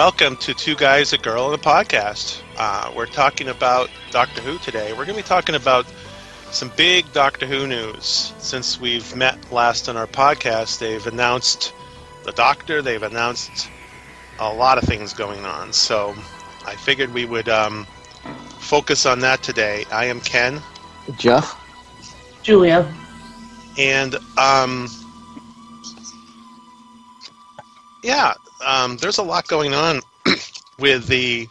welcome to Two Guys, a Girl, and a Podcast. Uh, we're talking about Doctor Who today. We're going to be talking about some big Doctor Who news. Since we've met last on our podcast, they've announced the Doctor, they've announced a lot of things going on. So I figured we would um, focus on that today. I am Ken. Jeff. Julia. And, um, yeah, um, there's a lot going on with the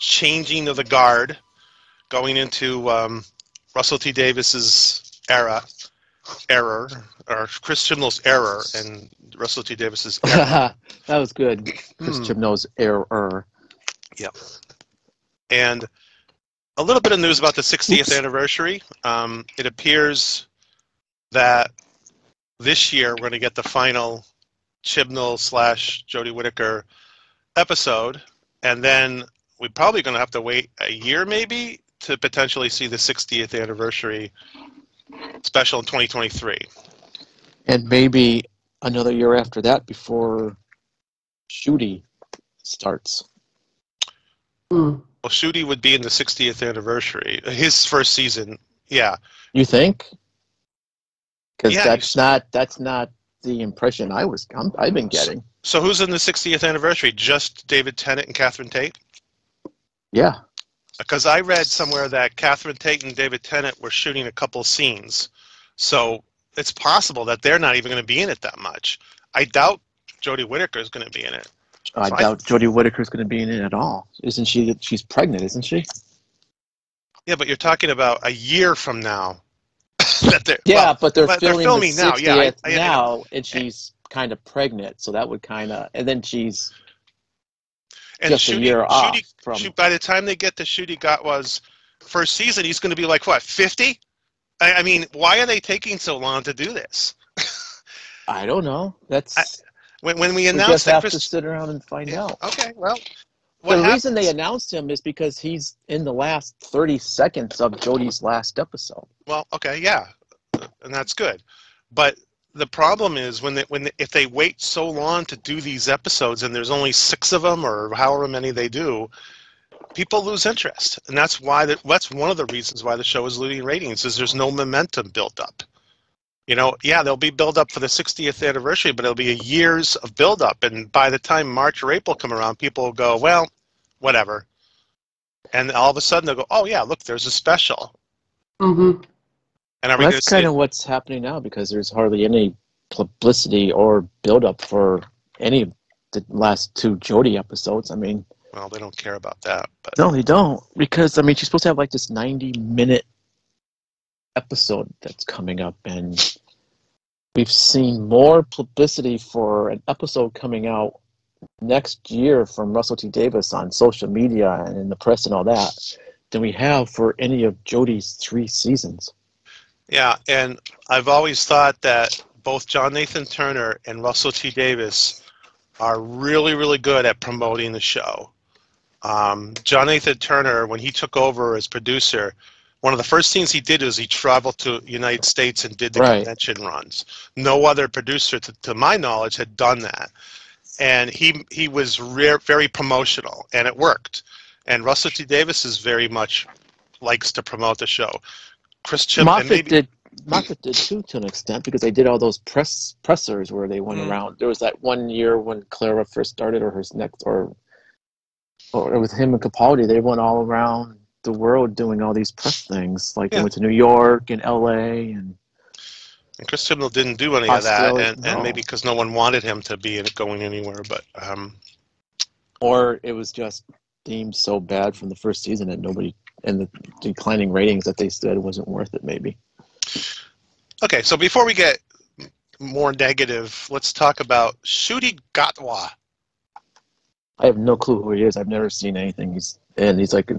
changing of the guard going into um, Russell T Davies's era, error, or Chris Chibnall's error, and Russell T Davies's error. that was good. Chris Hmm. Chibnall's error. Yep. And a little bit of news about the 60th Oops. anniversary. Um, it appears that this year we're going to get the final Chibnall slash Jodie Whittaker episode, and then we're probably going to have to wait a year maybe to potentially see the 60th anniversary special in 2023. And maybe another year after that before Ncuti starts. Hmm. Well, Ncuti would be in the 60th anniversary, his first season. Yeah, You think? Because Yeah, that's not that's not the impression I was I'm, I've been getting. So who's in the 60th anniversary? Just David Tennant and Catherine Tate? Yeah. Because I read somewhere that Catherine Tate and David Tennant were shooting a couple scenes. So it's possible that they're not even going to be in it that much. I doubt Jodie Whittaker is going to be in it. I So I- doubt Jodie Whittaker's going to be in it at all. Isn't she? She's pregnant, isn't she? Yeah, but you're talking about a year from now. they're, Yeah, well, but they're but they're filming, filming the now, 60th yeah, I- I- now, and she's kind of pregnant, so that would kind of, and then she's and just a year off from. Shoot, by the time they get to got was first season, he's going to be like what, 50? I, I mean, why are they taking so long to do this? I don't know. That's I- When, when we we announced just that have Chris, to sit around and find Yeah, out. Okay, well, what the happens, reason they announced him is because he's in the last 30 seconds of Jodie's last episode. well, okay, yeah, and that's good, but the problem is when they, when they, if they wait so long to do these episodes and there's only six of them or however many they do, people lose interest, and that's why the, that's one of the reasons why the show is losing ratings is there's no momentum built up. You know, yeah, there'll be build up for the 60th anniversary, but it'll be a years of build up, and by the time March or April come around, people will go, well, whatever, and all of a sudden they'll go, oh yeah, look, there's a special, Mm-hmm. and are we Well, going to that's kind of what's happening now because there's hardly any publicity or build up for any of the last two Jodie episodes. I mean, Well, they don't care about that, but no, they don't because I mean she's supposed to have like this 90 minute episode that's coming up, and we've seen more publicity for an episode coming out next year from Russell T Davies on social media and in the press and all that than we have for any of Jodie's three seasons. yeah, and I've always thought that both John Nathan Turner and Russell T Davies are really, really good at promoting the show. Um, John Nathan Turner, when he took over as producer, one of the first things he did was he traveled to the United States and did the Right. convention runs. No other producer, to, to my knowledge, had done that, and he he was re- very promotional, and it worked. And Russell T Davies is very much likes to promote the show. Chris Chim and Moffat maybe did Moffat did too to an extent because they did all those press pressers where they went Mhm. around. There was that one year when Clara first started, or her next, or or with him and Capaldi, they went all around the world doing all these press things. Like Yeah. they went to New York and L.A. and And Chris Chibnall didn't do any of that, and, and maybe because no one wanted him to be going anywhere. But um, or it was just deemed so bad from the first season that nobody and the declining ratings that they said wasn't worth it. Maybe. okay, so before we get more negative, let's talk about Ncuti Gatwa. I have no clue who he is. I've never seen anything. He's and he's like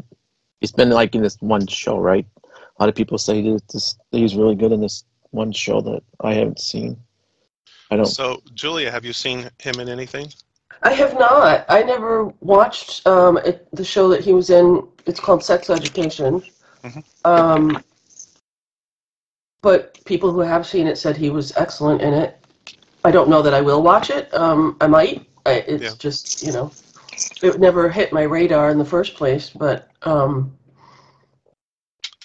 he's been like in this one show, right? A lot of people say that this he's really good in this one show that I haven't seen. I don't. So, Julia, have you seen him in anything? I have not. I never watched um, it, the show that he was in. It's called Sex Education. Mhm. Um, but people who have seen it said he was excellent in it. I don't know that I will watch it. Um, I might, I, it's Yeah. just you know, it never hit my radar in the first place. But um,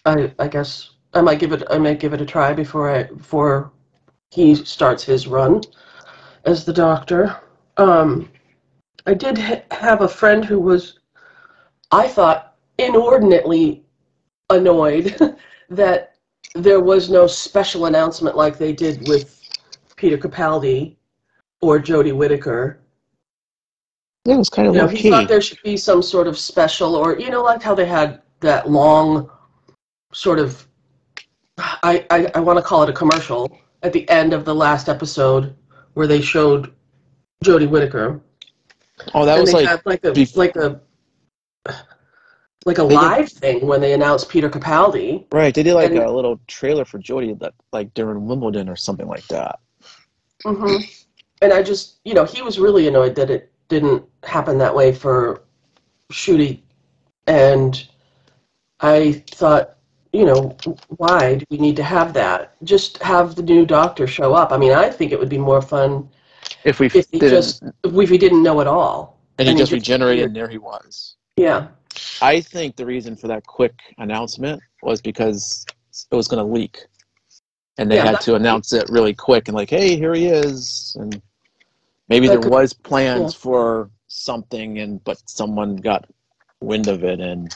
I I guess I might give it I might give it a try before I before he starts his run as the Doctor. Um, I did ha- have a friend who was, I thought, inordinately annoyed that there was no special announcement like they did with Peter Capaldi or Jodie Whittaker. Yeah, it was kind of You know, low he thought there should be some sort of special, or you know, like how they had that long, sort of, I I, I want to call it a commercial at the end of the last episode where they showed Jodie Whittaker. Oh, that and was they like had like a bef- like a like a They did- live thing when they announced Peter Capaldi. right. They did like and- a little trailer for Jodie that like during Wimbledon or something like that. hmm And I just, you know, he was really annoyed that it didn't happen that way for Ncuti. And I thought, you know, why do we need to have that? Just have the new doctor show up. I mean, I think it would be more fun If we if he didn't, just if we didn't know at all. and he and he just just regenerated, appeared. and there he was. Yeah. I think the reason for that quick announcement was because it was going to leak, and they Yeah, had to announce it really quick and like, "Hey, here he is!" And maybe That there could- uh, was plans yeah. for something, and but someone got wind of it, and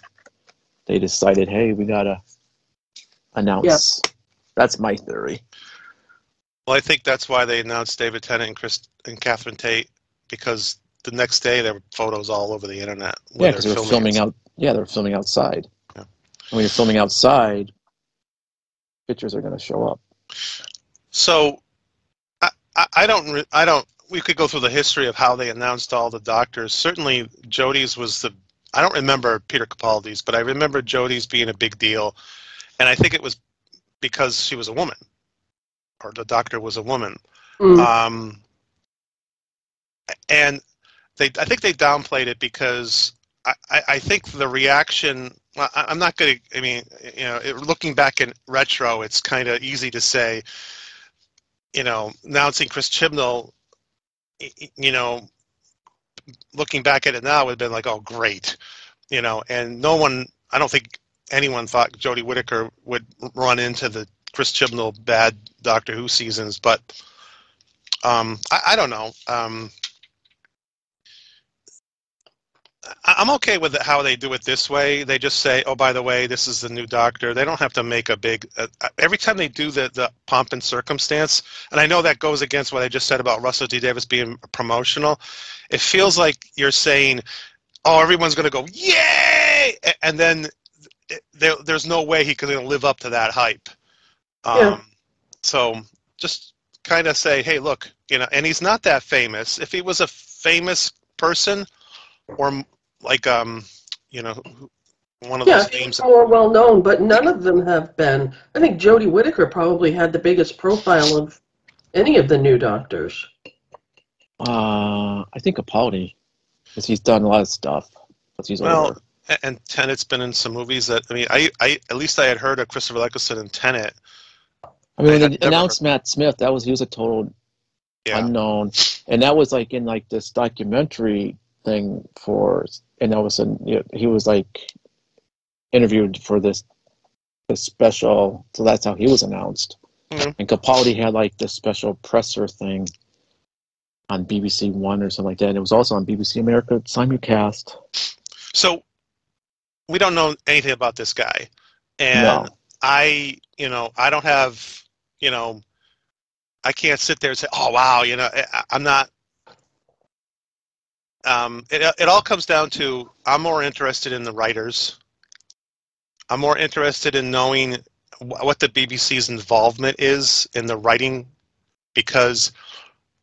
they decided, "Hey, we gotta announce." That's my theory. Well, I think that's why they announced David Tennant and Chris and Catherine Tate because the next day there were photos all over the internet. Yeah, because they're they were filming out. Yeah, they were filming outside. Yeah. And when you're filming outside, pictures are going to show up. So, I, I, I don't, I don't. We could go through the history of how they announced all the doctors. Certainly, Jodie's was the. I don't remember Peter Capaldi's, but I remember Jodie's being a big deal, and I think it was because she was a woman, or the doctor was a woman. Mm. Um, and they, I think they downplayed it because I, I, I think the reaction. I, I'm not going to. I mean, you know, it, looking back in retro, it's kind of easy to say, you know, announcing Chris Chibnall, you know, looking back at it now would have been like, oh, great, you know, and no one. I don't think anyone thought Jodie Whittaker would run into the Chris Chibnall bad Doctor Who seasons, but um, I, I don't know. Um, I- I'm okay with how they do it this way. They just say, "Oh, by the way, this is the new Doctor." They don't have to make a big. Uh, uh, every time they do the the pomp and circumstance, and I know that goes against what I just said about Russell D. Davies being promotional. It feels like you're saying, "Oh, everyone's going to go yay," and then there, there's no way he can live up to that hype. Um, Yeah. So just kind of say, hey, look, you know, and he's not that famous. If he was a famous person, or like, um, you know, one of Yeah, those he's names. more well known, but none of them have been. I think Jodie Whittaker probably had the biggest profile of any of the new doctors. Uh, I think Capaldi, because he's done a lot of stuff. But he's well, older. and Tennant's been in some movies that I mean, I, I at least I had heard of Christopher Eccleston and Tennant. I mean, I when they never announced Matt Smith, that was he was a total Yeah, unknown, and that was like in like this documentary thing for, and all of a sudden you know, he was like interviewed for this this special, so that's how he was announced. Mhm. And Capaldi had like this special presser thing on BBC One or something like that, and it was also on BBC America simulcast. so we don't know anything about this guy, and No. I, you know, I don't have, you know, I can't sit there and say, oh wow, you know, I, I'm not. Um, it it all comes down to I'm more interested in the writers. I'm more interested in knowing what the BBC's involvement is in the writing, because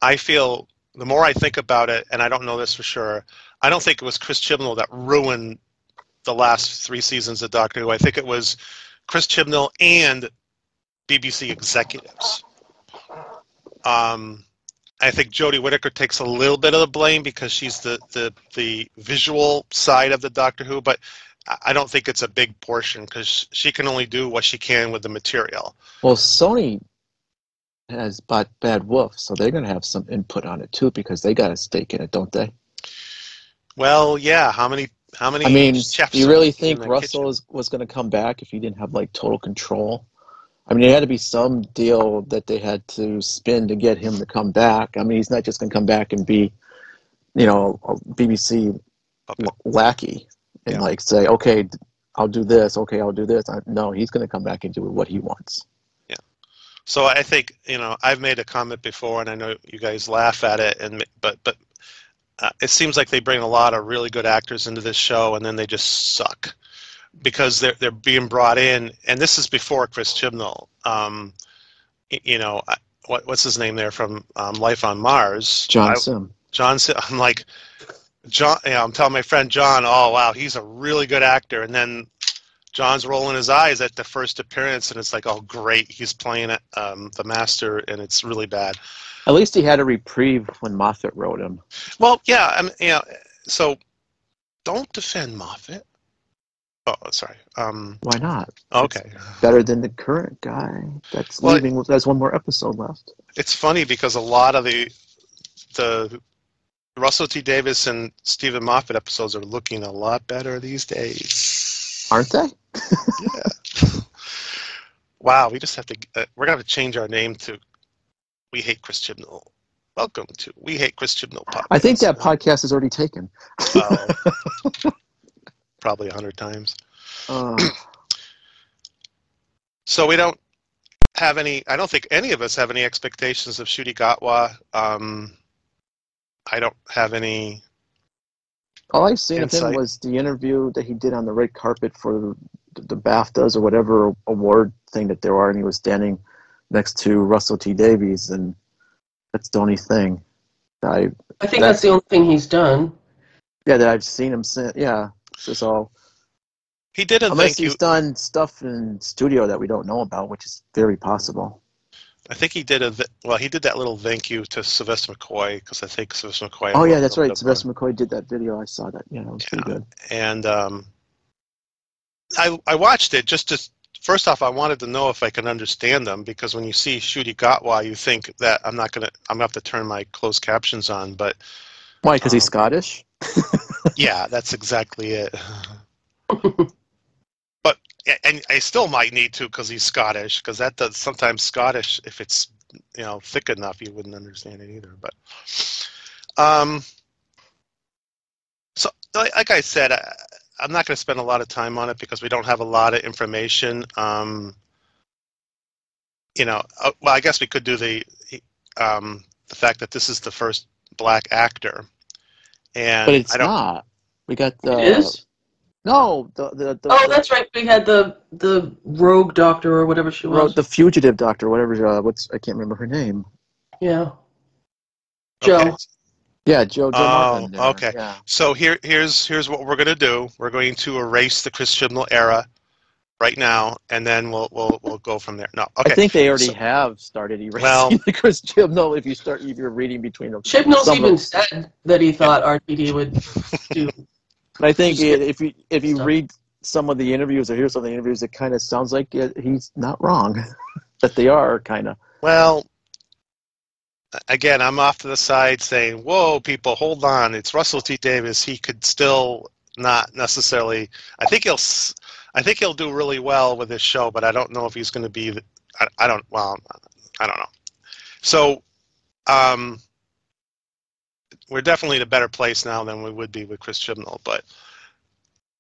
I feel the more I think about it, and I don't know this for sure, I don't think it was Chris Chibnall that ruined the last three seasons of Doctor Who. I think it was Chris Chibnall and BBC executives. Um, I think Jodie Whittaker takes a little bit of the blame because she's the, the, the visual side of the Doctor Who, but I- don't think it's a big portion because she can only do what she can with the material. Well, Sony has bought Bad Wolf, so they're going to have some input on it too because they got a stake in it, don't they? Well, yeah. How many? How many? I mean, chefs do you really think Russell is, was going to come back if he didn't have like total control? I mean, it had to be some deal that they had to spin to get him to come back. I mean, he's not just going to come back and be, you know, a BBC l- lackey and Yeah. like say, okay, I'll do this. Okay, I'll do this. I, no, he's going to come back and do what he wants. Yeah. So I think you know I've made a comment before, and I know you guys laugh at it, and but but uh, it seems like they bring a lot of really good actors into this show, and then they just suck because they're they're being brought in, and this is before Chris Chibnall. Um, you know what what's his name there from um, Life on Mars? John I- Simm. John. Simm- I'm like John. You know, I'm telling my friend John, oh wow, he's a really good actor, and then John's rolling his eyes at the first appearance, and it's like, oh, great, he's playing um, the master, and it's really bad. At least he had a reprieve when Moffat wrote him. Well, yeah, I'm, you know, so don't defend Moffat. Oh, sorry. Um, Why not? okay, Better than the current guy that's Well, leaving. There's one more episode left. it's funny because a lot of the the Russell T Davies and Steven Moffat episodes are looking a lot better these days. Aren't they? yeah. Wow, we just have to. Uh, we're gonna have to change our name to "We Hate Chris Chibnall." Welcome to "We Hate Chris Chibnall" podcast. I think that podcast is already taken. Uh, probably a hundred times. Uh, So we don't have any. I don't think any of us have any expectations of Ncuti Gatwa. Um, I don't have any. all I've seen of him was the interview that he did on the red carpet for the, the BAFTAs or whatever award thing that there are, and he was standing next to Russell T Davies, and that's the only thing I I think that's the only thing he's done. yeah that I've seen him since. Yeah, all He did a unless thank you. he's done stuff in studio that we don't know about, which is very possible. I think he did a. Well, he did that little thank you to Sylvester McCoy because I think Sylvester McCoy. Oh yeah, that's right. Sylvester McCoy did that video. I saw that. Yeah, it was pretty good. and um, I I watched it just to first off I wanted to know if I can understand them because when you see Ncuti Gatwa you think that I'm not gonna I'm gonna have to turn my closed captions on but Why? Because he's Um, Scottish. yeah that's exactly it. But and I still might need to because he's Scottish because that does sometimes Scottish if it's you know thick enough you wouldn't understand it either but um so like I said I, I'm not going to spend a lot of time on it because we don't have a lot of information um you know uh, well I guess we could do the um the fact that this is the first black actor and But it's I don't not. We got the it is. no the the, the, Oh, the- that's right. We had the the rogue doctor or whatever she wrote was. the fugitive doctor, whatever. Uh, what's I can't remember her name. yeah. okay. Joe. Yeah, Joe. Joe Oh, okay. Yeah. So here, here's here's what we're going to do. We're going to erase the Chris Chibnall era right now, and then we'll we'll we'll go from there. No, okay. I think they already so- have started erasing Well- the Chris Chibnall. If you start, if you're reading between them, Chibnall's Some even of- said that he thought RTD would do. but I think if you if you stuff. read some of the interviews or hear some of the interviews, it kind of sounds like it, he's not wrong. that they are kind of. Well, again, I'm off to the side saying, "Whoa, people, hold on! It's Russell T Davies. He could still not necessarily. I think he'll. I think he'll do really well with this show, but I don't know if he's going to be. I, I don't. Well, I don't know. So, um, we're definitely in a better place now than we would be with Chris Chibnall. But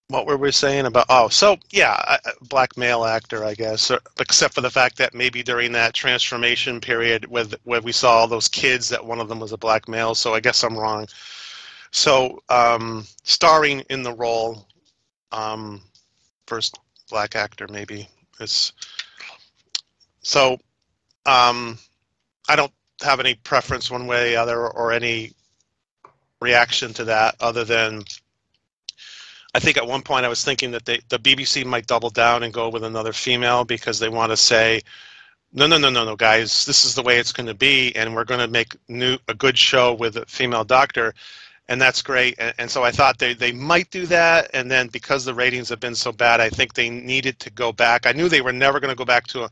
what were we saying about? Oh, so yeah, black male actor, I guess, or, except for the fact that maybe during that transformation period, with where we saw all those kids, that one of them was a black male. So I guess I'm wrong. So, um, starring in the role, um, first black actor maybe is. So, um, I don't have any preference one way or other, or any reaction to that, other than I think at one point I was thinking that they, the BBC might double down and go with another female because they want to say, no, no, no, no, no, guys, this is the way it's going to be, and we're going to make new a good show with a female doctor, and that's great. And, and so I thought they they might do that, and then because the ratings have been so bad, I think they needed to go back. I knew they were never going to go back to a.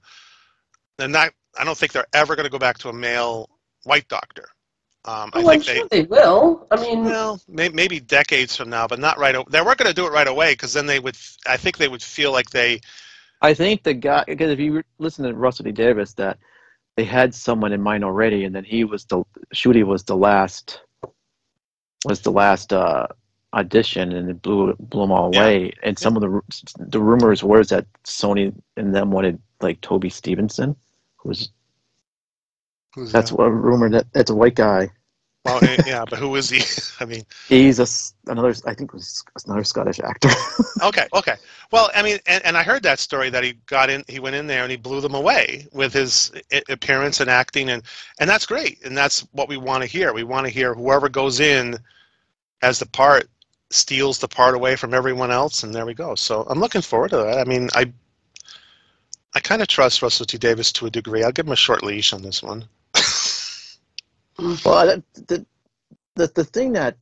They're not I don't think they're ever going to go back to a male white doctor. Um, I Well, I'm think they sure they will. I mean, well may, maybe decades from now, but not right. o- They weren't going to do it right away because then they would. I think they would feel like they. I think the guy because if you listen to Russell D Davies, that they had someone in mind already, and then he was the Ncuti was the last was the last uh, audition, and it blew blew them all Yeah. away. And some of the the rumors were that Sony and them wanted like Toby Stevenson, who was Who's that's that? what a rumor that that's a white guy. Well, eh, yeah, but who is he? I mean, He's a another I think was another Scottish actor. okay, okay. Well, I mean, and, and I heard that story that he got in, he went in there and he blew them away with his appearance and acting, and and that's great, and that's what we want to hear. We want to hear whoever goes in as the part steals the part away from everyone else, and there we go. So I'm looking forward to that. I mean, I I kind of trust Russell T Davies to a degree. I'll give him a short leash on this one. Well, the, the the thing that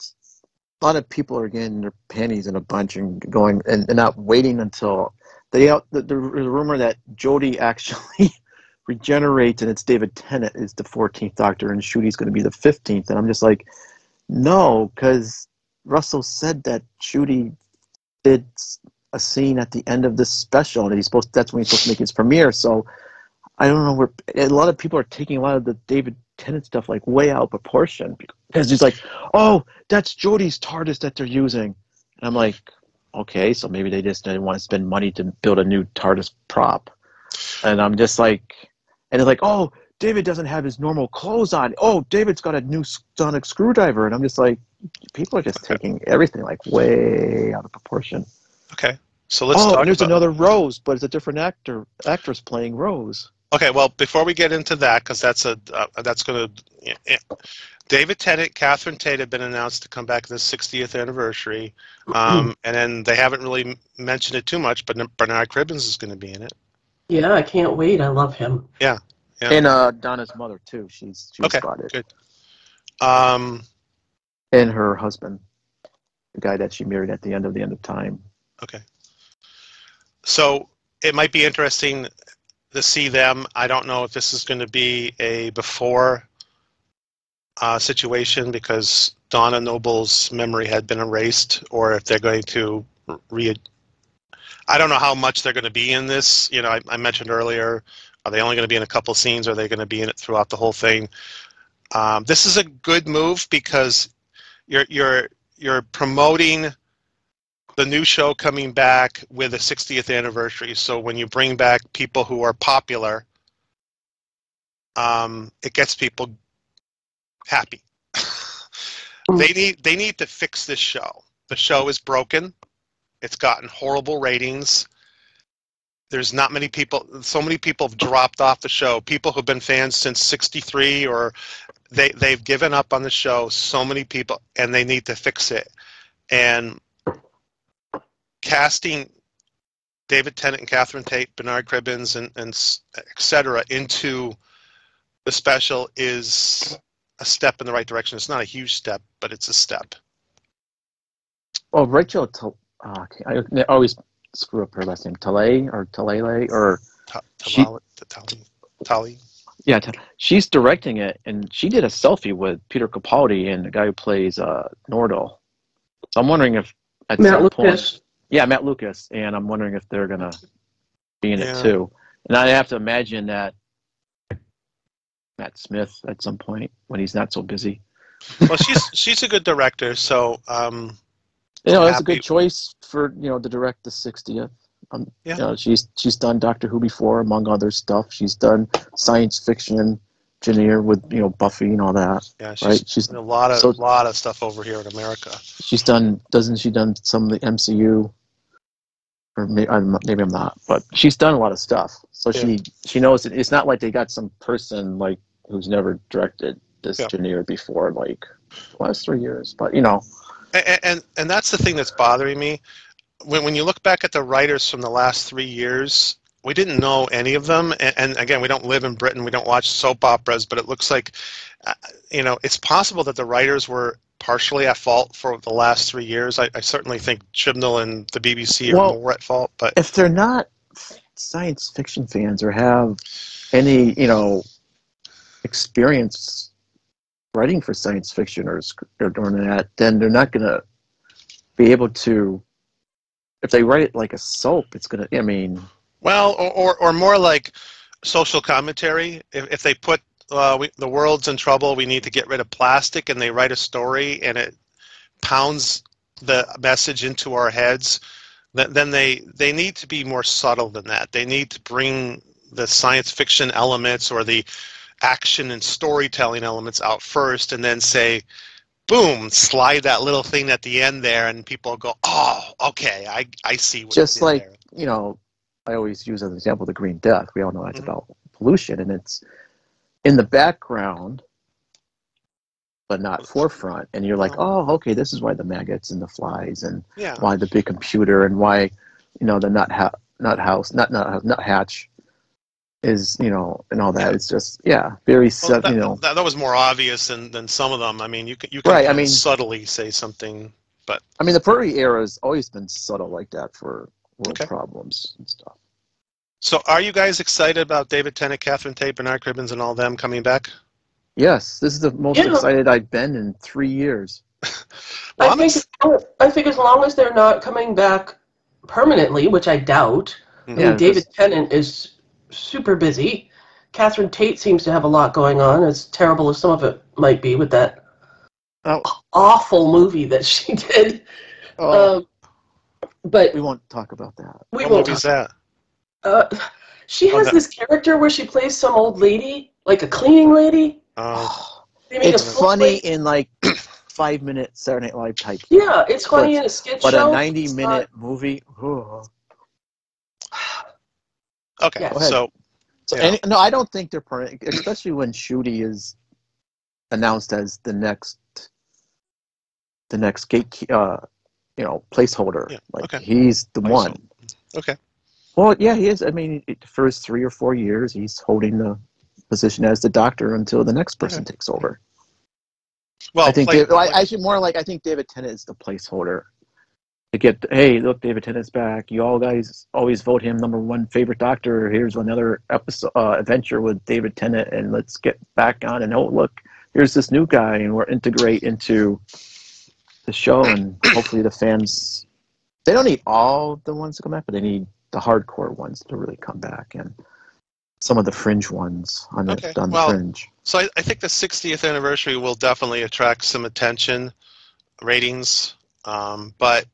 a lot of people are getting their panties in a bunch and going and, and not waiting until they out the, the rumor that Jodie actually regenerates and it's David Tennant is the 14th Doctor and Ncuti's going to be the 15th, and I'm just like, no, because Russell said that Ncuti did a scene at the end of this special and he's supposed that's when he's supposed to make his premiere, so. I don't know where a lot of people are taking a lot of the David Tennant stuff like way out of proportion because he's like, oh, that's Jodie's TARDIS that they're using, and I'm like, okay, so maybe they just didn't want to spend money to build a new TARDIS prop, and I'm just like, and they're like, oh, David doesn't have his normal clothes on. Oh, David's got a new sonic screwdriver, and I'm just like, people are just taking everything like way out of proportion. Okay, so let's oh, talk and there's another Rose, but it's a different actor actress playing Rose. Okay, well, before we get into that, because that's a uh, that's going to David Tennant, Catherine Tate have been announced to come back in the 60th anniversary, um, and then they haven't really mentioned it too much. But Bernard Cribbins is going to be in it. yeah, I can't wait. I love him. Yeah. And uh, Donna's mother too. She's she's Okay, got it. good. Um, And her husband, the guy that she married at the end of the end of time. okay, so it might be interesting to see them. I don't know if this is going to be a before uh, situation because Donna Noble's memory had been erased, or if they're going to re. I don't know how much they're going to be in this. You know, I, I mentioned earlier, are they only going to be in a couple scenes? Or are they going to be in it throughout the whole thing? Um, this is a good move because you're you're you're promoting the new show coming back with a 60th anniversary. So when you bring back people who are popular, um, it gets people happy. they need they need to fix this show. The show is broken. It's gotten horrible ratings. There's not many people. So many people have dropped off the show. People who've been fans since '63 or they they've given up on the show. So many people, and they need to fix it. And casting David Tennant and Catherine Tate, Bernard Cribbins, and, and s- et cetera into the special is a step in the right direction. It's not a huge step, but it's a step. Well, Rachel, Tal- uh, I I always screw up her last name. Talay or Talele or Ta- She- Tali, Tali. yeah, she's directing it, and she did a selfie with Peter Capaldi and the guy who plays uh, Nardole. So I'm wondering if at Matt some Lucas. point, yeah, Matt Lucas, and I'm wondering if they're gonna be in Yeah. it too. And I have to imagine that Matt Smith at some point when he's not so busy. Well, she's she's a good director, so um, You know, I'm it's a good choice for you know to direct the 60th. Um, Yeah. You know, she's she's done Doctor Who before, among other stuff. She's done science fiction, engineer with you know Buffy and all that, yeah, she's right? She's a lot of So- lot of stuff over here in America. she's done doesn't she done some of the MCU? Or maybe I'm, maybe I'm not, but she's done a lot of stuff. So she she knows it, it's not like they got some person like who's never directed this Yeah. engineer before, like last three years. But you know, and, and and that's the thing that's bothering me when when you look back at the writers from the last three years we didn't know any of them and, and again we don't live in britain we don't watch soap operas but it looks like uh, you know it's possible that the writers were partially at fault for the last three years i, I certainly think chibnall and the bbc are Well- more at fault but if they're not science fiction fans or have any you know experience writing for science fiction or, or doing that, then they're not gonna be able to. If they write it like a soap, it's gonna. I mean, Well, or, or, or more like social commentary. If, if they put uh, we, the world's in trouble, we need to get rid of plastic, and they write a story and it pounds the message into our heads, then, then they, they need to be more subtle than that. They need to bring the science fiction elements or the action and storytelling elements out first and then say, boom, slide that little thing at the end there, and people go, oh, okay, I, I see what just like there." you know, I always use as an example the Green Death. We all know that's Mhm. about pollution, and it's in the background, but not forefront. And you're like, oh, okay, this is why the maggots and the flies, and Yeah. why the big computer, and why you know the nut ha- nut house, nut nut nut hatch is you know, and all that. It's just yeah, very Well, that, you know. that, that was more obvious than, than some of them. I mean, you can you can Right, I mean- subtly say something. But i mean, the Pertwee era has always been subtle like that for world Okay. problems and stuff. So, are you guys excited about David Tennant, Catherine Tate, Bernard Cribbins, and all them coming back? Yes, this is the most Yeah. excited I've been in three years. Well, I think ex- I think as long as they're not coming back permanently, which I doubt. I. Yeah, mean, David Tennant is super busy. Catherine Tate seems to have a lot going on, as terrible as some of it might be with that Oh, awful movie that she did. oh, Um, but we won't talk about that. we what won't. movie's that? Uh, she Oh, has that- this character where she plays some old lady, like a cleaning lady. Oh, They make it's a funny plate- in like five minute Saturday Night Live type, Yeah, it's funny in a sketch but show. a ninety It's minute movie. oh. okay. Yeah. So, So Yeah. any, no, I don't think they're permanent, especially when Ncuti is announced as the next, the next gate, uh, you know, placeholder. Yeah, Like okay. he's the Placeholder. one. okay. Well, yeah, he is. I mean, for his three or four years, he's holding the position as the doctor until the next person takes over. Well, I think play- David, I, I should more like I think David Tennant is the placeholder to get. Hey, look, David Tennant's back. You all guys always vote him number one favorite doctor. Here's another episode uh, adventure with David Tennant, and let's get back on. And oh, look, here's this new guy, and we're integrate into the show, and hopefully the fans. They don't need all the ones to come back, but they need the hardcore ones to really come back, and some of the fringe ones on the Okay, on the well, fringe. So I, I think the 60th anniversary will definitely attract some attention, ratings, um, but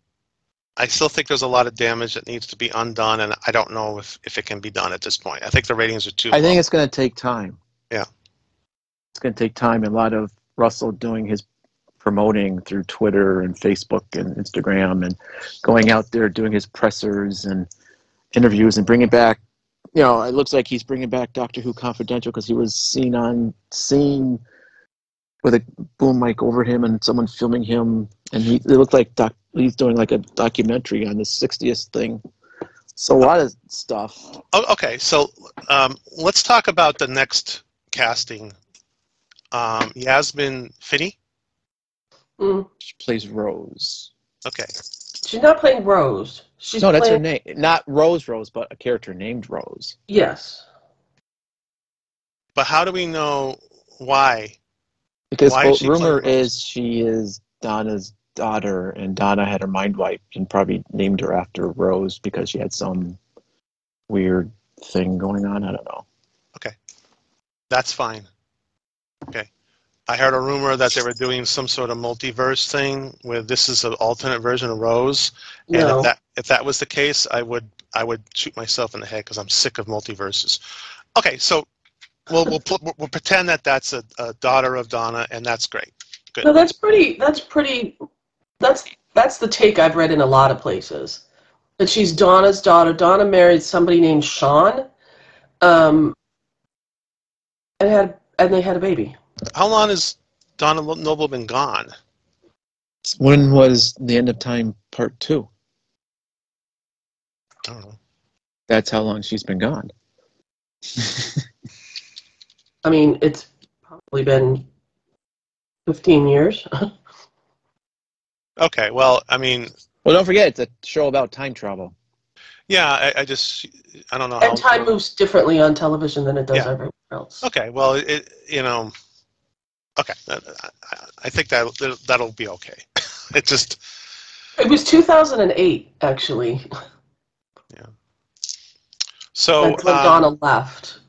I still think there's a lot of damage that needs to be undone, and I don't know if, if it can be done at this point. I think the ratings are too. I think it's going to take time. Yeah. It's going to take time. and A lot of Russell doing his promoting through Twitter and Facebook and Instagram and going out there doing his pressers and interviews and bringing back. You know, it looks like he's bringing back Doctor Who Confidential because he was seen on scene with a boom mic over him and someone filming him, and he it looked like doc, he's doing like a documentary on the 60th thing. So a lot of stuff. Oh, okay, so um, let's talk about the next casting. Um, Yasmin Finney. Mm. She plays Rose. Okay, She's not playing Rose. She's no, that's her name. Not Rose Rose, but a character named Rose. Yes. but how do we know why? Because Why well, she rumor is she is Donna's daughter, and Donna had her mind wiped and probably named her after Rose because she had some weird thing going on. I don't know. Okay, that's fine. Okay. I heard a rumor that they were doing some sort of multiverse thing where this is an alternate version of Rose. And No. if that if that was the case, I would I would shoot myself in the head because I'm sick of multiverses. Okay, so we'll we'll put, we'll pretend that that's a, a daughter of Donna, and that's great. Good. No, that's pretty. That's pretty. That's that's the take I've read in a lot of places. That she's Donna's daughter. Donna married somebody named Sean, um, and had and they had a baby. How long has Donna Noble been gone? When was the end of time part two? I don't know. That's how long she's been gone. I mean, it's probably been fifteen years. Okay, well, I mean, Well, don't forget, it's a show about time travel. Yeah, I, I just I don't know how And time moves differently on television than it does Yeah. everywhere else. Okay, well, it you know, okay, I, think that that'll be okay. It just It was 2008, actually. Yeah. So That's when um, Donna left.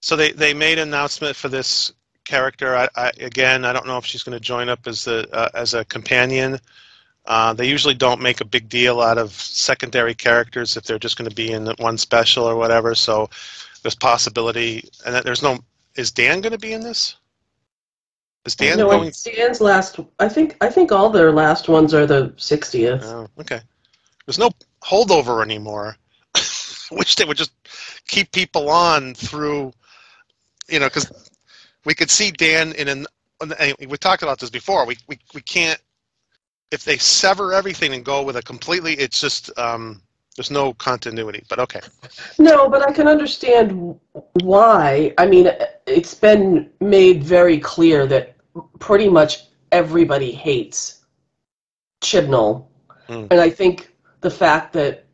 so they they made an announcement for this character. I, I again, I don't know if she's going to join up as the uh, as a companion. Uh, they usually don't make a big deal out of secondary characters if they're just going to be in one special or whatever. So there's possibility, and that there's no. Is Dan going to be in this? Is Dan no, going? Dan's last. I think. I think all their last ones are the 60th. Oh, okay. There's no holdover anymore. Wish they would just keep people on through, you know, because we could see Dan in an. and We talked about this before. We we we can't. If they sever everything and go with a completely, it's just um, there's no continuity. But okay. No, but I can understand why. I mean, it's been made very clear that pretty much everybody hates Chibnall, Mm. and I think the fact that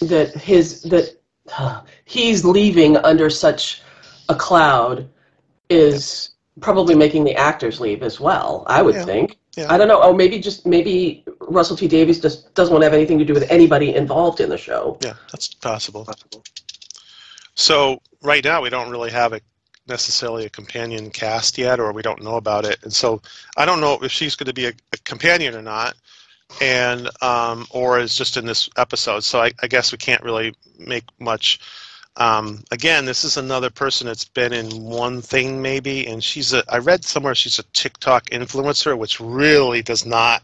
that his that uh, he's leaving under such a cloud is probably making the actors leave as well. I would Yeah. think. Yeah. I don't know. Oh, maybe just maybe Russell T Davies just doesn't want to have anything to do with anybody involved in the show. Yeah, that's possible. So right now we don't really have a necessarily a companion cast yet, or we don't know about it, and so I don't know if she's going to be a, a companion or not, and um, or is just in this episode. So I, I guess we can't really make much. Um, again, this is another person that's been in one thing maybe, and she's a. I read somewhere she's a TikTok influencer, which really does not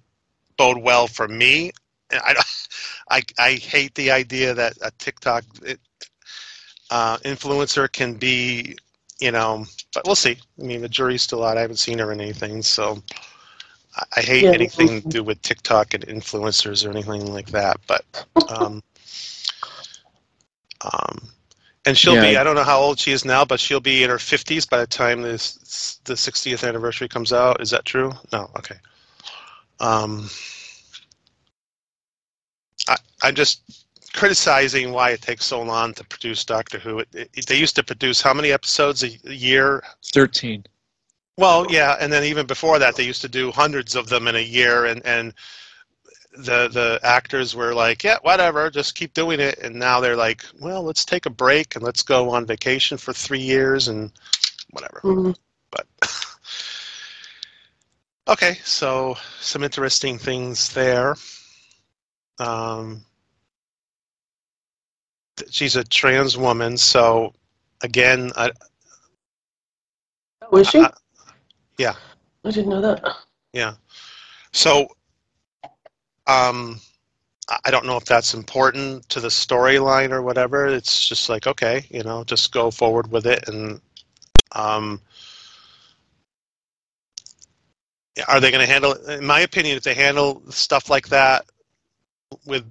bode well for me. I, I, I hate the idea that a TikTok it, uh, influencer can be, you know, but we'll see. I mean, the jury's still out. I haven't seen her in anything, so I, I hate Yeah. anything to do with TikTok and influencers or anything like that. But, um, um, and she'll be—I don't know how old she is now, but she'll be in her 50s by the time this the 60th anniversary comes out. Is that true? No. Okay. Um, I, I'm just criticizing why it takes so long to produce Doctor Who. It, it, they used to produce how many episodes a, a year? 13. Well, yeah, and then even before that, they used to do hundreds of them in a year, and and the the actors were like, yeah, whatever, just keep doing it. And now they're like, well, let's take a break and let's go on vacation for three years and whatever. Mhm. But okay, so some interesting things there. Um, th- she's a trans woman, so again, I, Oh, is she? I- yeah. I didn't know that. Yeah. So, um, I I don't know if that's important to the storyline or whatever. It's just like, okay, you know, just go forward with it. And um, are they going to handle? In my opinion, if they handle stuff like that with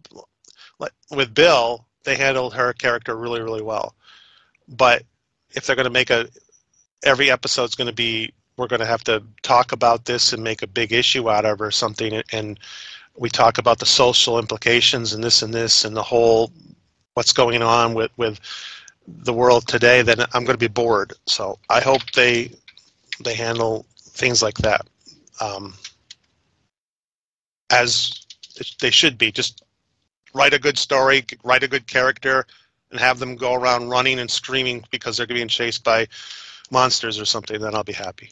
like with Bill, they handled her character really, really well. But if they're going to make a every episode's going to be we're going to have to talk about this and make a big issue out of her or something and we talk about the social implications and this and this and the whole what's going on with with the world today then i'm going to be bored so i hope they they handle things like that um, as they should be just write a good story write a good character and have them go around running and screaming because they're being chased by monsters or something then i'll be happy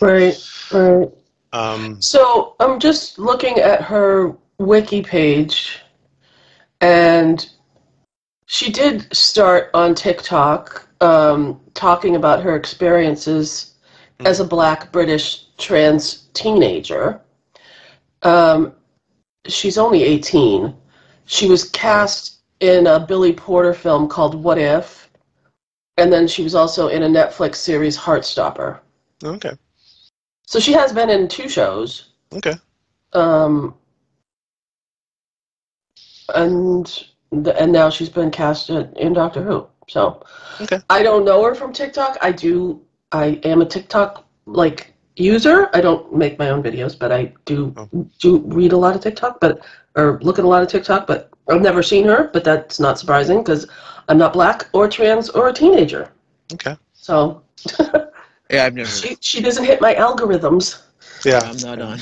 Right, right. um, So I'm just looking at her wiki page, and she did start on TikTok um, talking about her experiences as a black British trans teenager. Um, she's only 18. She was cast in a Billy Porter film called What If, and then she was also in a Netflix series Heartstopper. okay So she has been in two shows. okay Um, and the, and now she's been cast in, in Doctor Who. So Okay. I don't know her from TikTok. I do. I am a TikTok like user. I don't make my own videos, but I do Oh. do read a lot of TikTok, but or look at a lot of TikTok. But I've never seen her. But that's not surprising because I'm not black or trans or a teenager. Okay. So Yeah, I've never. she she doesn't hit my algorithms. Yeah. I'm not on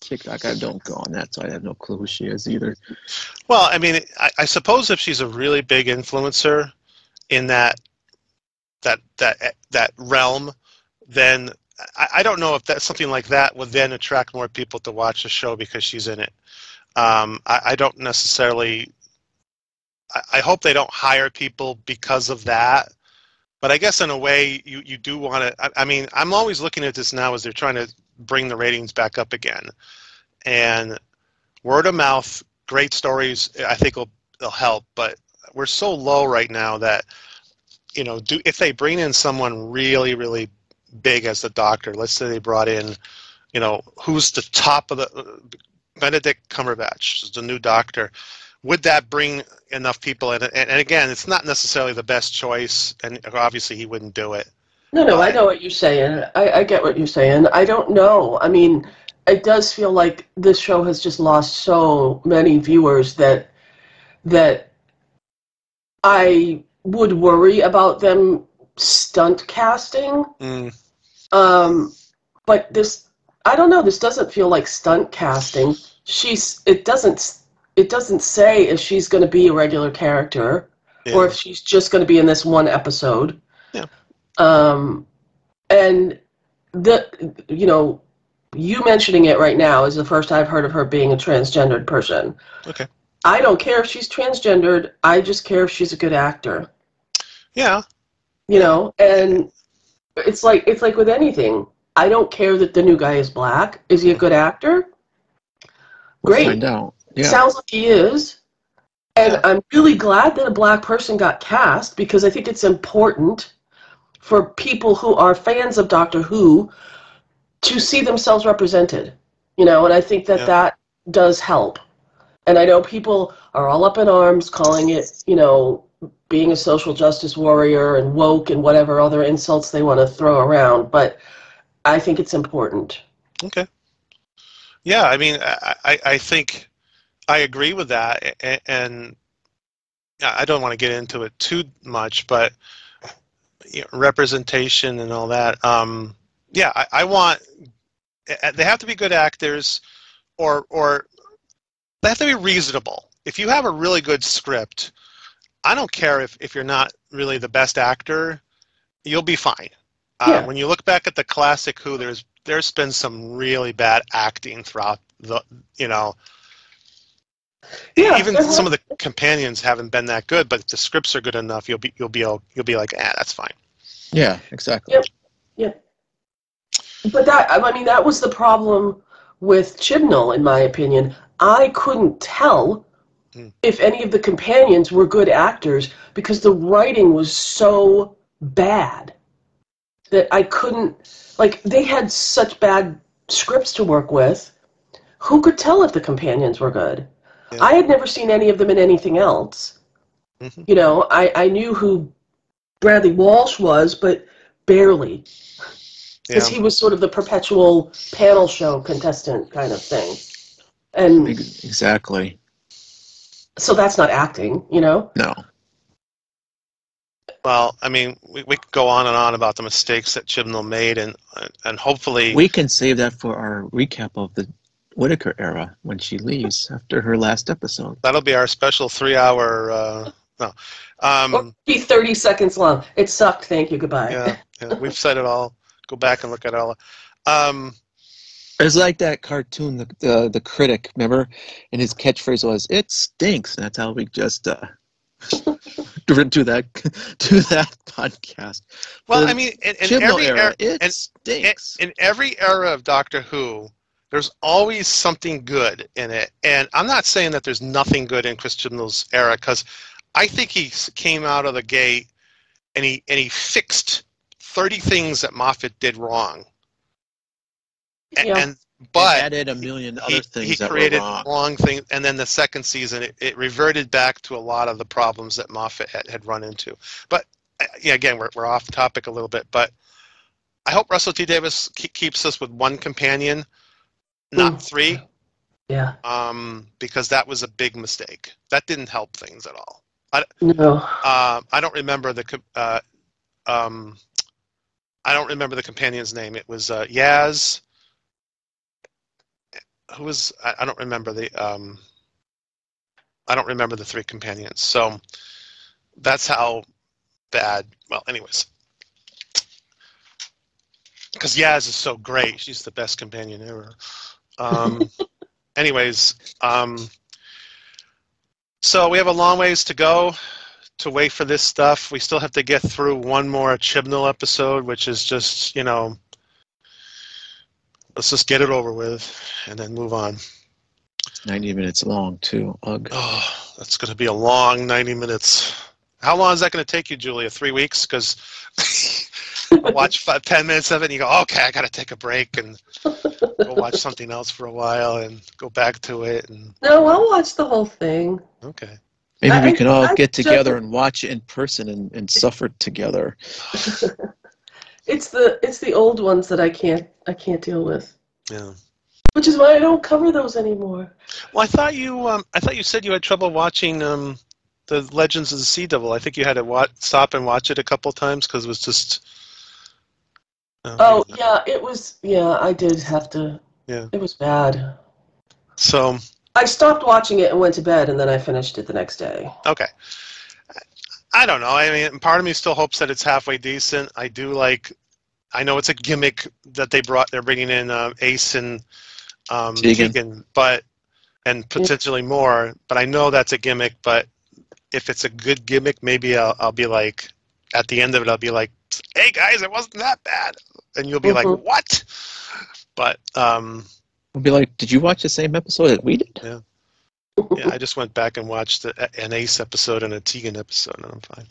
TikTok. I don't go on that, so I have no clue who she is either. Well, I mean, I, I suppose if she's a really big influencer in that that that that realm, then I, I don't know if that something like that would then attract more people to watch the show because she's in it. Um, I, I don't necessarily. I, I hope they don't hire people because of that. But I guess in a way, you, you do want to. I, I mean, I'm always looking at this now as they're trying to bring the ratings back up again, and word of mouth great stories i think will, will help but we're so low right now that you know do if they bring in someone really really big as the doctor let's say they brought in you know who's the top of the benedict cumberbatch is the new doctor would that bring enough people in and, and again it's not necessarily the best choice and obviously he wouldn't do it No, no, I know what you're saying. I, I get what you're saying. I don't know. I mean, it does feel like this show has just lost so many viewers that that I would worry about them stunt casting. mm, Um, but this, I don't know. This doesn't feel like stunt casting. She's. It doesn't. It doesn't say if she's going to be a regular character yeah. or if she's just going to be in this one episode. Yeah. Um, and the you know, you mentioning it right now is the first I've heard of her being a transgendered person. Okay. I don't care if she's transgendered. I just care if she's a good actor. yeah You know, and it's like it's like with anything. I don't care that the new guy is black. Is he a good actor? We'll Great. find out. Yeah. Sounds like he is. And Yeah. I'm really glad that a black person got cast because I think it's important for people who are fans of Doctor Who to see themselves represented. You know, and I think that Yeah. that does help. And I know people are all up in arms calling it, you know, being a social justice warrior and woke and whatever other insults they want to throw around, but I think it's important. Okay. Yeah, I mean, I, I, I think I agree with that, and I don't want to get into it too much, but you know, representation and all that. Um, yeah, I, I want. They have to be good actors, or or they have to be reasonable. If you have a really good script, I don't care if, if you're not really the best actor, you'll be fine. Uh, When you look back at the classic Who, there's there's been some really bad acting throughout the you know Yeah, even there some of the companions haven't been that good, but if the scripts are good enough, you'll be you'll be you'll be like, ah, that's fine. Yeah, exactly. Yep. Yep. But that, I mean, that was the problem with Chibnall, in my opinion. I couldn't tell. If any of the companions were good actors because the writing was so bad that I couldn't, like, they had such bad scripts to work with. Who could tell if the companions were good? Yeah. I had never seen any of them in anything else. Mhm. You know, I, I knew who Bradley Walsh was, but barely Yeah. because he was sort of the perpetual panel show contestant kind of thing. And Exactly. So that's not acting, you know? No. Well, I mean, we, we could go on and on about the mistakes that Chibnall made, and and hopefully, We can save that for our recap of the Whittaker era when she leaves after her last episode. that'll be our special three-hour. Uh, no, um, Or be 30 seconds long. It sucked. Thank you. Goodbye. yeah, yeah, we've said it all. Go back and look at it all. Um, It's like that cartoon, the, the the critic, remember? And his catchphrase was "It stinks." And that's how we just uh, do that do that podcast. well, The I mean, in, in every era, era, it and- stinks. in every era of Doctor Who, there's always something good in it. And I'm not saying that there's nothing good in Chris Chibnall's era because I think he came out of the gate and he and he fixed 30 things that Moffat did wrong. A- Yeah. And It but added a million other he, things he that created were wrong. wrong things, and then the second season it, it reverted back to a lot of the problems that Moffat had, had run into. But uh, yeah, again, we're we're off topic a little bit, but I hope Russell T Davies ke- keeps us with one companion, not Mm. three, Yeah. um, because that was a big mistake. That didn't help things at all. No. Uh, I don't remember the uh, um, I don't remember the companion's name. It was uh, Yaz. Who was I, I don't remember the um, I don't remember the three companions. So that's how bad. Well, anyways, because Yaz is so great. She's the best companion ever. Um, anyways, um, so we have a long ways to go to wait for this stuff. We still have to get through one more Chibnall episode, which is just, you know, let's just get it over with and then move on. 90 minutes long, too. Ugh. Oh, that's going to be a long 90 minutes. How long is that going to take you, Julia? Three weeks? Because watch five, 10 minutes of it and you go, okay, I got to take a break and go watch something else for a while and go back to it. And No, I'll watch the whole thing. okay. Maybe I- we can all I get just- together and watch it in person and, and suffer together. It's the it's the old ones that I can't I can't deal with. Yeah. Which is why I don't cover those anymore. Well, I thought you, um, I thought you said you had trouble watching um, the Legends of the Sea Devil. I think you had to wa- stop and watch it a couple times because it was just. uh, Oh yeah, it was yeah, I did have to Yeah. It was bad. So I stopped watching it and went to bed and then I finished it the next day. okay. I don't know. I mean, part of me still hopes that it's halfway decent. I do like. I know it's a gimmick that they brought. They're bringing in uh, Ace and um, Tegan. Tegan, but and potentially more. But I know that's a gimmick. But if it's a good gimmick, maybe I'll, I'll be like, at the end of it, I'll be like, "Hey guys, it wasn't that bad," and you'll be like, Mhm. "What?" But um, We'll be like, did you watch the same episode that we did? yeah, I just went back and watched an Ace episode and a Tegan episode, and I'm fine.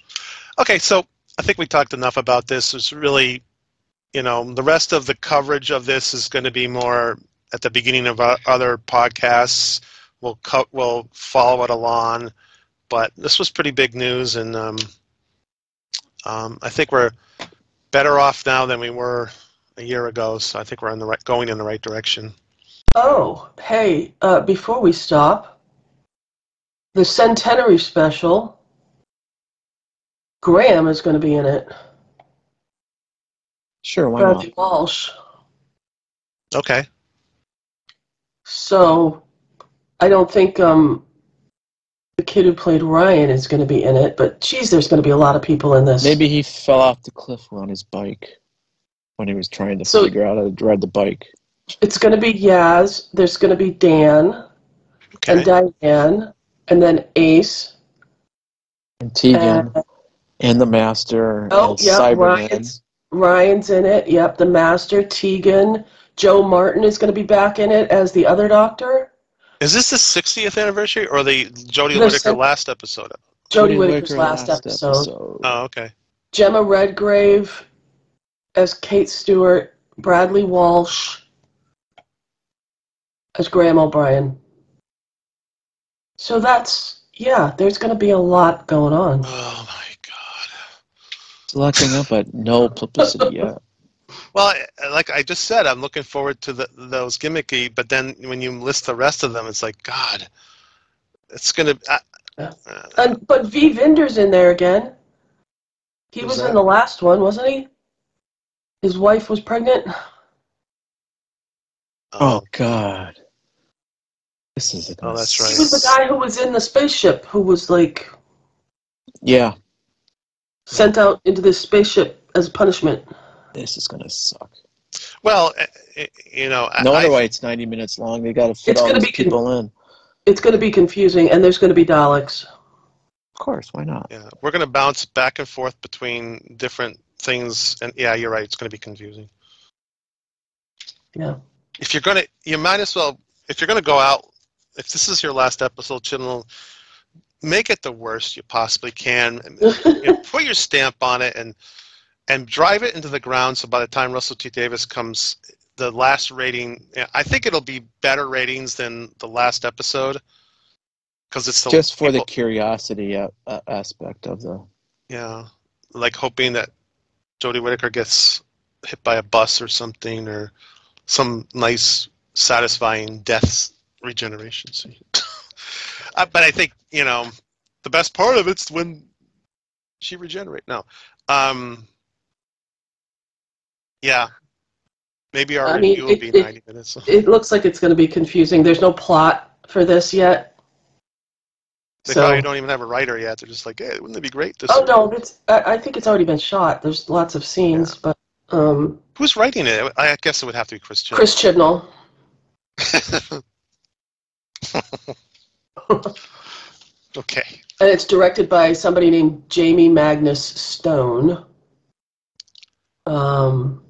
Okay, so I think we talked enough about this. It's really, you know, the rest of the coverage of this is going to be more at the beginning of our other podcasts. We'll co- we'll follow it along, but this was pretty big news, and um, um, I think we're better off now than we were a year ago. So I think we're in the right, going in the right direction. Oh, hey, uh, before we stop, the centenary special, Graham is going to be in it. Sure, why not? Bradley Walsh. Okay. So, I don't think um, the kid who played Ryan is going to be in it, but geez, there's going to be a lot of people in this. Maybe he fell off the cliff on his bike when he was trying to So- figure out how to ride the bike. It's going to be Yaz, there's going to be Dan Okay. and Diane, and then Ace. And Tegan and- and the Master Oh, and yeah, Cyberman. Ryan's, Ryan's in it. Yep, the Master, Tegan. Jo Martin is going to be back in it as the other doctor. Is this the 60th anniversary or the Jodie The Whittaker cent- last episode? Jodie Jodie Whittaker's Whittaker last, episode. Oh, okay. Jemma Redgrave as Kate Stewart. Bradley Walsh as Graham O'Brien. So that's, yeah, there's going to be a lot going on. Oh my god. It's a lot going on, but no publicity yet. Well, I- like I just said, I'm looking forward to the, those gimmicky, but then when you list the rest of them, it's like God, it's gonna. Uh, Yeah. uh, And, but V. Vinder's in there again. He Who's was in the last one, wasn't he? His wife was pregnant. Oh God, this is. Oh, that's right. He was the guy who was in the spaceship who was like Yeah, sent out into this spaceship as a punishment. this is gonna suck. well, uh, uh, you know, I- No wonder I- why it's ninety minutes long. They got to fit It's all gonna these be con- people in. It's going to be confusing, and there's going to be Daleks. Of course, why not? yeah, we're gonna bounce back and forth between different things, and yeah, you're right. It's gonna be confusing. Yeah. If you're gonna, you might as well. If you're gonna go out, if this is your last episode, Chibnall, make it the worst you possibly can. you know, put your stamp on it and and drive it into the ground. So by the time Russell T Davies comes, the last rating, I think it'll be better ratings than the last episode because it's the Just for the curiosity a- a- aspect of the. yeah, like hoping that Jodie Whittaker gets hit by a bus or something, or some nice, satisfying death regeneration scene. uh, but I think you know the best part of it's when she regenerate. No, um, yeah, maybe our I mean, review will it- be it- ninety minutes. It looks like it's going to be confusing. There's no plot for this yet. They So, probably don't even have a writer yet. They're just like, hey, wouldn't it be great? To oh no, it's, I, I think it's already been shot. There's lots of scenes, but um, Who's writing it? I guess it would have to be Chris Chibnall. Chris Chibnall. okay. And it's directed by somebody named Jamie Magnus Stone, um,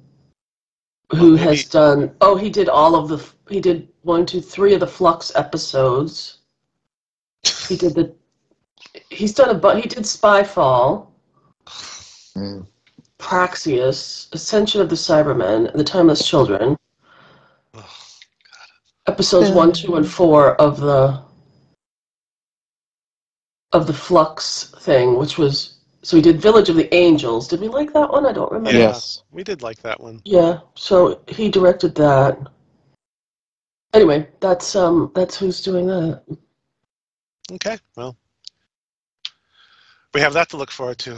who Well, maybe- has done. Oh, he did all of the. He did one, two, three of the Flux episodes. He did the. He's done a but. He did Spyfall, Mm. Praxeus, Ascension of the Cybermen, and The Timeless Children. Episodes one, two, and four of the of the Flux thing, which was so we did Village of the Angels. Did we like that one? I don't remember. Yes. we did like that one. Yeah, so he directed that. Anyway, that's um that's who's doing that. Okay, well, we have that to look forward to.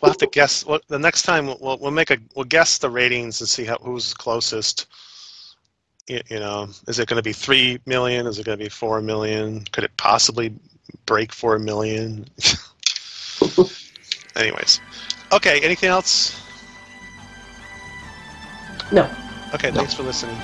We'll have to guess. Well, the next time we'll- we'll we'll make a we'll guess the ratings and see how who's closest. You, you know, is it going to be three million? Is it going to be four million? Could it possibly break four million? Anyways, okay. Anything else? No. Okay. No. Thanks for listening.